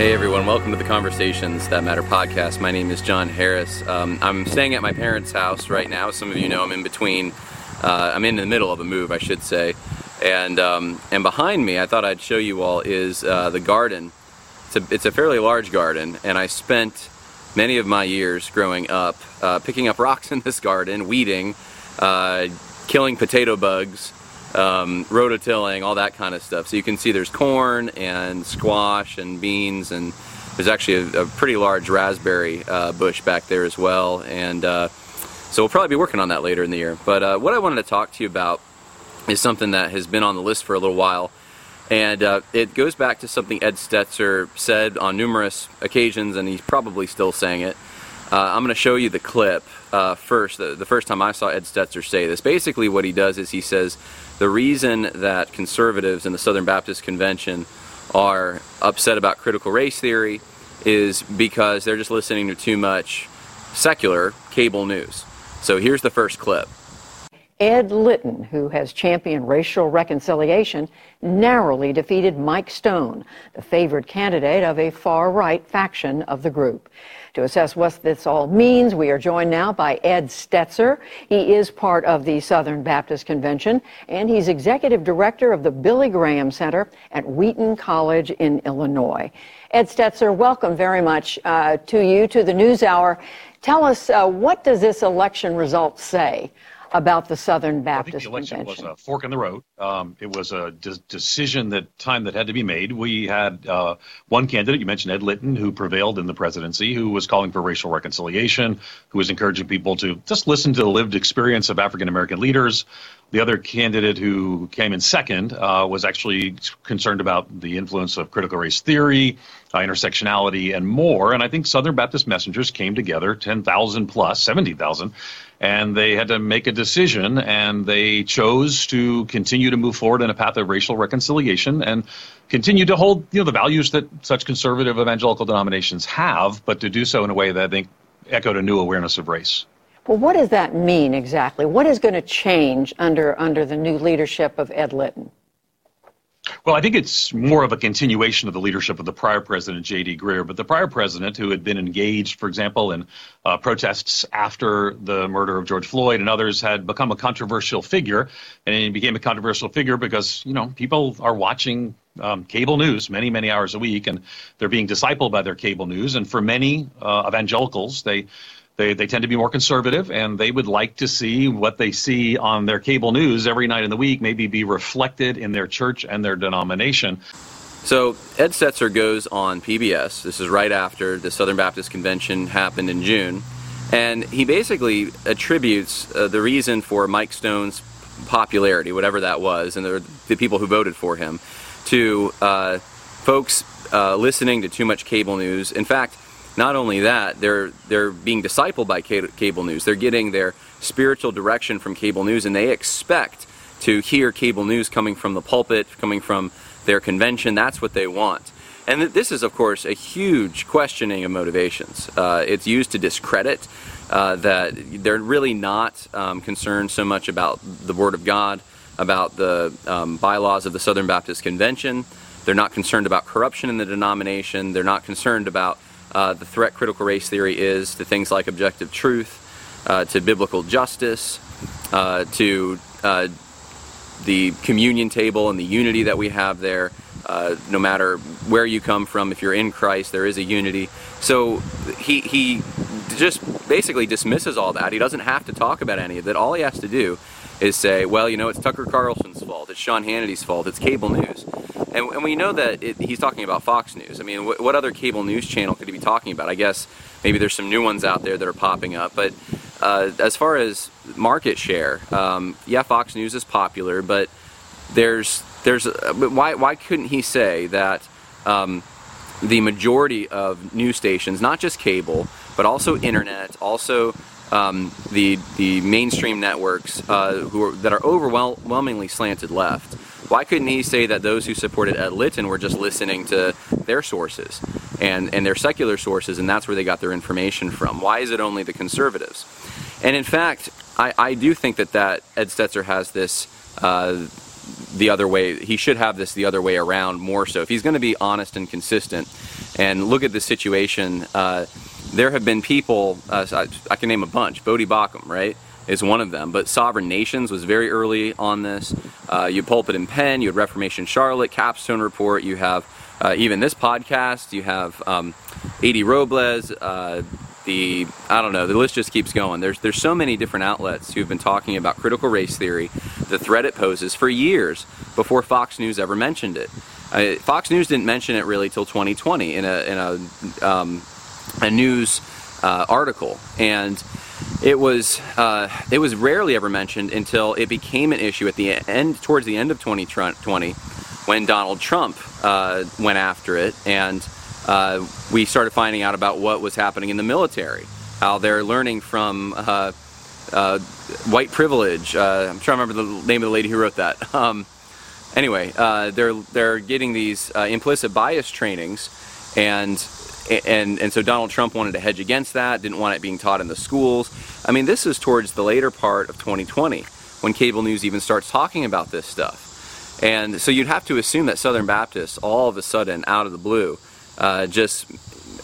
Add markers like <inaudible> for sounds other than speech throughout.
Hey everyone, welcome to the Conversations That Matter podcast. My name is John Harris. Um, I'm staying at my parents' house right now. Some of you know I'm in between, uh, I'm in the middle of a move, I should say. And, um, and behind me, I thought I'd show you all, is uh, the garden. It's a, it's a fairly large garden, and I spent many of my years growing up uh, picking up rocks in this garden, weeding, uh, killing potato bugs, um, rototilling, all that kind of stuff. So you can see there's corn and squash and beans, and there's actually a, a pretty large raspberry uh, bush back there as well. And uh, so we'll probably be working on that later in the year. But uh, what I wanted to talk to you about is something that has been on the list for a little while. And uh, it goes back to something Ed Stetzer said on numerous occasions, and he's probably still saying it. Uh, I'm going to show you the clip uh, first, the, the, first time I saw Ed Stetzer say this. Basically, what he does is he says the reason that conservatives in the Southern Baptist Convention are upset about critical race theory is because they're just listening to too much secular cable news. So here's the first clip. Ed Litton, who has championed racial reconciliation, narrowly defeated Mike Stone, the favored candidate of a far right faction of the group. To assess what this all means, we are joined now by Ed Stetzer. He is part of the Southern Baptist Convention, and he's executive director of the Billy Graham Center at Wheaton College in Illinois. Ed Stetzer, welcome very much uh, to you to the NewsHour. Tell us, uh, what does this election result say about the Southern Baptist I think the election Convention? was a fork in the road. Um, it was a de- decision that time that had to be made. We had uh, one candidate, you mentioned Ed Litton, who prevailed in the presidency, who was calling for racial reconciliation, who was encouraging people to just listen to the lived experience of African American leaders. The other candidate who came in second uh, was actually concerned about the influence of critical race theory, uh, intersectionality, and more. And I think Southern Baptist messengers came together, 10,000 plus, 17,000, and they had to make a decision, and they chose to continue to move forward in a path of racial reconciliation and continue to hold you know the values that such conservative evangelical denominations have, but to do so in a way that I think echoed a new awareness of race. Well, what does that mean exactly? What is going to change under under the new leadership of Ed Litton? Well, I think it's more of a continuation of the leadership of the prior president, J.D. Greear. But the prior president, who had been engaged, for example, in uh, protests after the murder of George Floyd and others, had become a controversial figure. And he became a controversial figure because, you know, people are watching um, cable news many, many hours a week, and they're being discipled by their cable news. And for many uh, evangelicals, they they, they tend to be more conservative, and they would like to see what they see on their cable news every night in the week maybe be reflected in their church and their denomination. So Ed Stetzer goes on PBS. This is right after the Southern Baptist Convention happened in June. And he basically attributes uh, the reason for Mike Stone's popularity, whatever that was, and the, the people who voted for him, to uh, folks uh, listening to too much cable news. In fact, not only that, they're they're being discipled by cable news. They're getting their spiritual direction from cable news, and they expect to hear cable news coming from the pulpit, coming from their convention. That's what they want. And this is, of course, a huge questioning of motivations. Uh, it's used to discredit uh, that they're really not um, concerned so much about the Word of God, about the um, bylaws of the Southern Baptist Convention. They're not concerned about corruption in the denomination. They're not concerned about uh, the threat critical race theory is to things like objective truth, uh, to biblical justice, uh, to uh, the communion table and the unity that we have there. Uh, no matter where you come from, if you're in Christ, there is a unity. So he, he just basically dismisses all that. He doesn't have to talk about any of it. All he has to do is say, well, you know, it's Tucker Carlson's fault, it's Sean Hannity's fault, it's cable news. And, and we know that it, he's talking about Fox News. I mean, what, what, other cable news channel could he be talking about? I guess maybe there's some new ones out there that are popping up. But uh, as far as market share, um, yeah, Fox News is popular, but there's there's uh, why why couldn't he say that um, the majority of news stations, not just cable, but also internet, also um, the the mainstream networks uh, who are, that are overwhelmingly slanted left. Why couldn't he say that those who supported Ed Litton were just listening to their sources and, and their secular sources, and that's where they got their information from? Why is it only the conservatives? And in fact, I, I do think that, that Ed Stetzer has this uh, the other way. He should have this the other way around more so. If he's going to be honest and consistent and look at the situation, uh, there have been people, uh, I, I, can name a bunch, Voddie Baucham, right? Is one of them, but Sovereign Nations was very early on this. Uh, you Pulpit and Pen, you had Reformation Charlotte, Capstone Report, you have uh, even this podcast, you have um, A.D. Robles, uh, the I don't know, the list just keeps going. There's there's so many different outlets who've been talking about critical race theory, the threat it poses for years before Fox News ever mentioned it. Uh, Fox News didn't mention it really till 2020 in a in a um, a news uh, article, and it was uh, it was rarely ever mentioned until it became an issue at the end towards the end of 2020 when Donald Trump uh, went after it and uh, we started finding out about what was happening in the military, how they're learning from uh, uh, white privilege. Uh, I'm trying to remember the name of the lady who wrote that. <laughs> Um, anyway, they're they're getting these implicit bias trainings, and and and so Donald Trump wanted to hedge against that. Didn't want it being taught in the schools. I mean, this is towards the later part of 2020 when cable news even starts talking about this stuff. And so you'd have to assume that Southern Baptists, all of a sudden, out of the blue, uh, just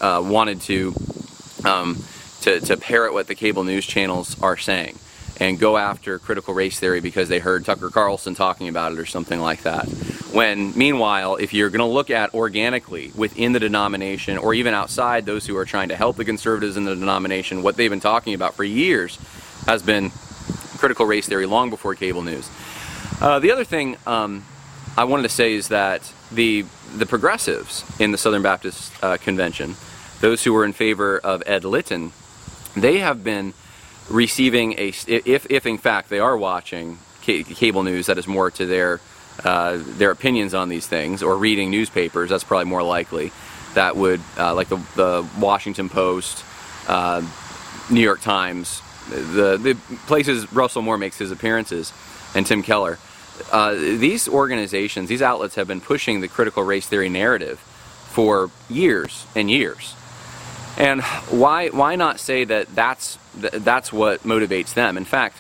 uh, wanted to, um, to to parrot what the cable news channels are saying and go after critical race theory because they heard Tucker Carlson talking about it or something like that. When, meanwhile, if you're going to look at organically within the denomination or even outside those who are trying to help the conservatives in the denomination, what they've been talking about for years has been critical race theory long before cable news. Uh, the other thing um, I wanted to say is that the the progressives in the Southern Baptist uh, Convention, those who were in favor of Ed Litton, they have been receiving a if if in fact they are watching cable news that is more to their uh, their opinions on these things or reading newspapers that's probably more likely that would uh, like the, the Washington Post uh, New York Times the the places Russell Moore makes his appearances and Tim Keller uh, these organizations, these outlets have been pushing the critical race theory narrative for years and years. And why why not say that that's that's what motivates them? In fact,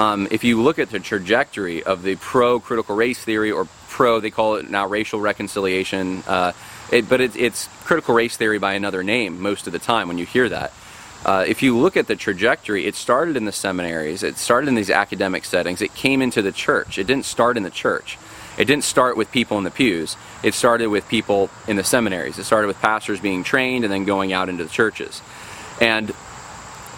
um, if you look at the trajectory of the pro critical race theory or pro, they call it now racial reconciliation, uh, it, but it, it's critical race theory by another name most of the time when you hear that. Uh, if you look at the trajectory, it started in the seminaries, it started in these academic settings, it came into the church. It didn't start in the church. It didn't start with people in the pews. It started with people in the seminaries. It started with pastors being trained and then going out into the churches. And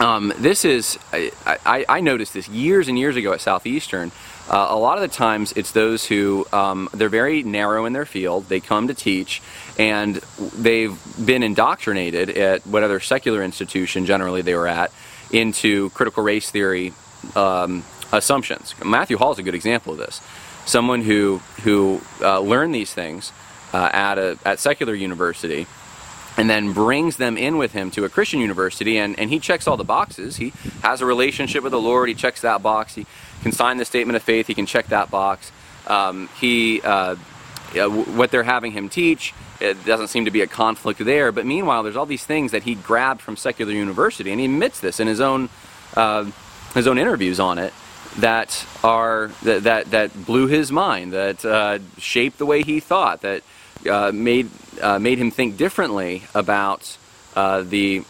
um, this is, I, I, I, noticed this years and years ago at Southeastern. Uh, a lot of the times it's those who, um, they're very narrow in their field, they come to teach, and they've been indoctrinated at whatever secular institution generally they were at into critical race theory um, assumptions. Matthew Hall is a good example of this. Someone who, who uh, learned these things uh, at, a, at secular university and then brings them in with him to a Christian university, and, and he checks all the boxes. He has a relationship with the Lord, he checks that box, he can sign the statement of faith, he can check that box. Um, he, uh, what they're having him teach, it doesn't seem to be a conflict there, but meanwhile, there's all these things that he grabbed from secular university, and he admits this in his own, uh, his own interviews on it that are that that, that blew his mind, that uh, shaped the way he thought, that uh, made uh, made him think differently about uh, the.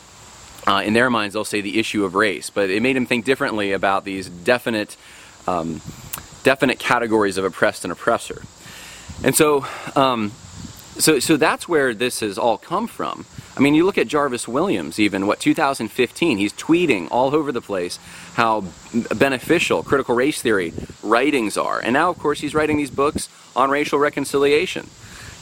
Uh, in their minds, they'll say the issue of race, but it made him think differently about these definite, um, definite categories of oppressed and oppressor. And so, um, so, so that's where this has all come from. I mean, you look at Jarvis Williams, even what 2015, he's tweeting all over the place how beneficial critical race theory writings are, and now, of course, he's writing these books on racial reconciliation.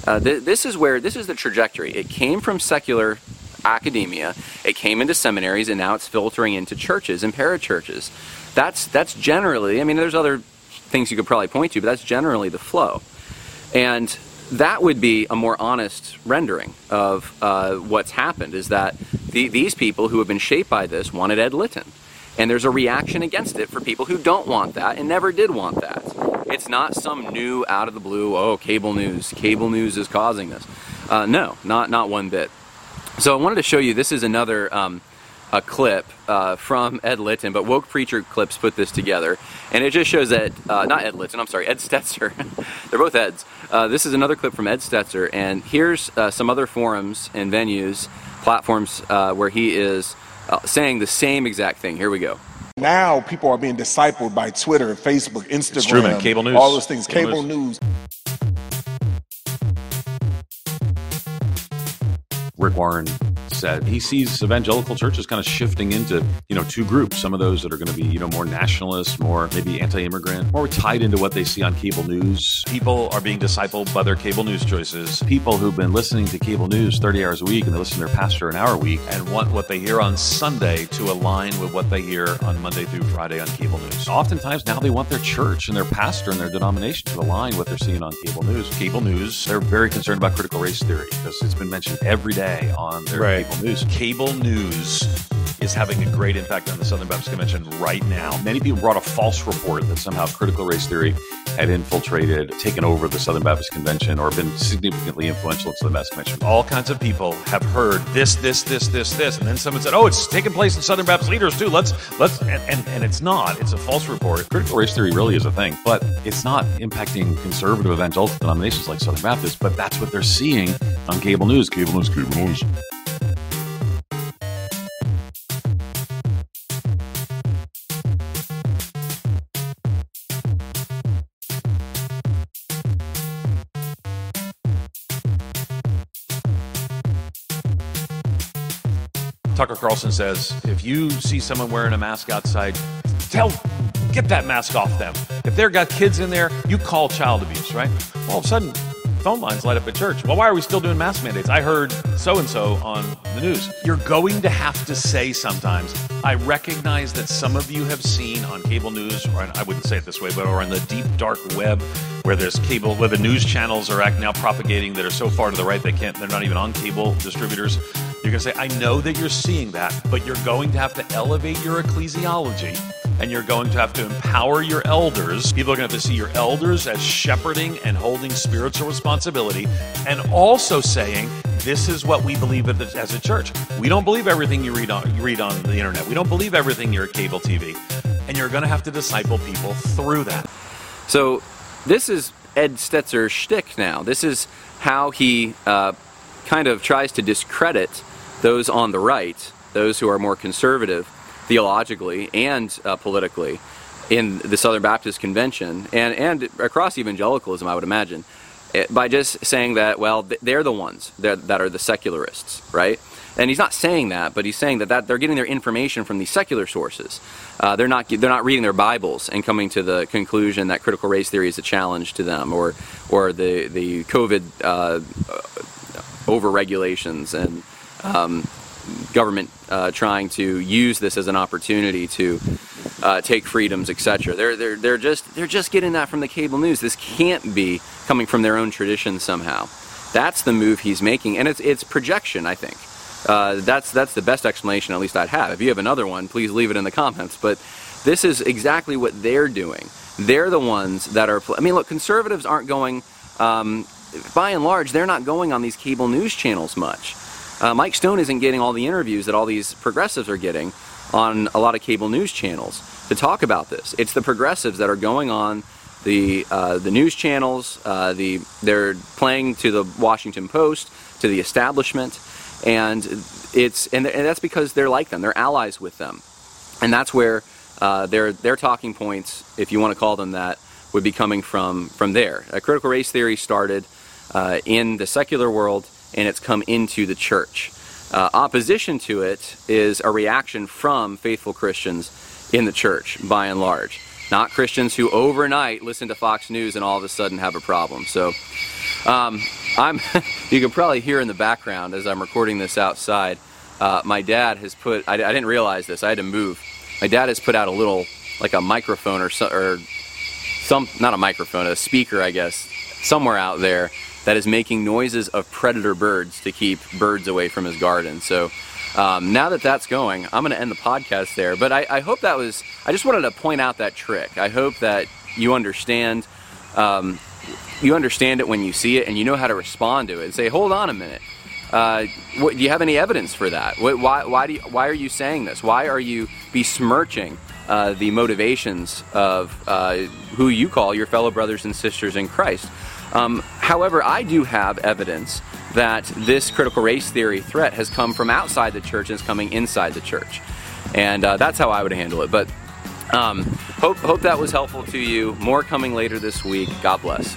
Uh, th- this is where this is the trajectory. It came from secular academia, it came into seminaries, and now it's filtering into churches and parachurches. That's that's generally. I mean, there's other things you could probably point to, but that's generally the flow. And that would be a more honest rendering of uh, what's happened. Is that the, these people who have been shaped by this wanted Ed Litton, and there's a reaction against it for people who don't want that and never did want that. It's not some new out of the blue, oh, cable news, cable news is causing this. Uh, no, not, not one bit. So I wanted to show you, this is another um, a clip uh, from Ed Litton, but Woke Preacher Clips put this together, and it just shows that uh, not Ed Litton, I'm sorry, Ed Stetzer. <laughs> They're both Eds. Uh, this is another clip from Ed Stetzer, and here's uh, some other forums and venues, platforms uh, where he is uh, saying the same exact thing. Here we go. Now people are being discipled by Twitter, Facebook, Instagram, It's true, man. Cable news. all those things, Cable cable, news. Rick Warren said he sees evangelical churches kind of shifting into you know two groups. Some of those that are going to be you know more nationalist more maybe anti-immigrant more tied into what they see on cable news. People are being discipled by their cable news choices. People who've been listening to cable news 30 hours a week and they listen to their pastor an hour a week and want what they hear on sunday to align with what they hear on monday through friday on cable news. Oftentimes now they want their church and their pastor and their denomination to align with what they're seeing on cable news. Cable news they're very concerned about critical race theory because it's been mentioned every day on their Right. Cable news. Cable news is having a great impact on the Southern Baptist Convention right now. Many people brought a false report that somehow critical race theory had infiltrated, taken over the Southern Baptist Convention, or been significantly influential in Southern Baptist Convention. All kinds of people have heard this, this, this, this, this, and then someone said, "Oh, it's taking place in Southern Baptist leaders too. Let's let's," and, and, and it's not. It's a false report. Critical race theory really is a thing, but it's not impacting conservative evangelical denominations like Southern Baptist. But that's what they're seeing on cable news. Cable news. Cable news. Tucker Carlson says if you see someone wearing a mask outside, tell, get that mask off them. If they've got kids in there, you call child abuse, right? All of a sudden, phone lines light up at church. Well, why are we still doing mask mandates? I heard so and so on the news. You're going to have to say sometimes, I recognize that some of you have seen on cable news, or I wouldn't say it this way, but or on the deep dark web where there's cable, where the news channels are now propagating that are so far to the right they can't, they're not even on cable distributors. You're going to say, I know that you're seeing that, but you're going to have to elevate your ecclesiology and you're going to have to empower your elders. People are going to have to see your elders as shepherding and holding spiritual responsibility and also saying, this is what we believe as a church. We don't believe everything you read on you read on the internet. We don't believe everything you're at cable TV. And you're going to have to disciple people through that. So this is Ed Stetzer's shtick now. This is how he uh, kind of tries to discredit those on the right, those who are more conservative theologically and uh, politically in the Southern Baptist Convention and, and across evangelicalism, I would imagine, eh, by just saying that, well, they're the ones that, that are the secularists, right? And he's not saying that, but he's saying that, that they're getting their information from these secular sources. Uh, they're not they're not reading their Bibles and coming to the conclusion that critical race theory is a challenge to them, or or the the COVID uh, over regulations and um, government uh, trying to use this as an opportunity to uh, take freedoms, etc. They're they're they're just they're just getting that from the cable news. This can't be coming from their own tradition somehow. That's the move he's making, and it's it's projection. I think uh, that's that's the best explanation, at least I'd have. If you have another one, please leave it in the comments. But this is exactly what they're doing. They're the ones that are. I mean, look, conservatives aren't going. Um, by and large, they're not going on these cable news channels much. Uh, Mike Stone isn't getting all the interviews that all these progressives are getting on a lot of cable news channels to talk about this. It's the progressives that are going on the uh, the news channels. Uh, the they're playing to the Washington Post, to the establishment, and it's and, and that's because they're like them. They're allies with them, and that's where uh, their their talking points, if you want to call them that, would be coming from from there. A critical race theory started uh, in the secular world and it's come into the church. Uh, opposition to it is a reaction from faithful Christians in the church, by and large. Not Christians who overnight listen to Fox News and all of a sudden have a problem. So, um, I'm. <laughs> you can probably hear in the background as I'm recording this outside. Uh, my dad has put. I, I, didn't realize this. I had to move. My dad has put out a little, like a microphone or so, or some, not a microphone, a speaker, I guess, somewhere out there that is making noises of predator birds to keep birds away from his garden. So um, now that that's going, I'm going to end the podcast there. But I, I, hope that was, I just wanted to point out that trick. I hope that you understand. Um, you understand it when you see it and you know how to respond to it and say, hold on a minute. Uh, what, do you have any evidence for that? Why, why, do you, why are you saying this? Why are you besmirching uh, the motivations of uh, who you call your fellow brothers and sisters in Christ? Um, however, I do have evidence that this critical race theory threat has come from outside the church and is coming inside the church. And uh, that's how I would handle it. But um, hope, hope that was helpful to you. More coming later this week. God bless.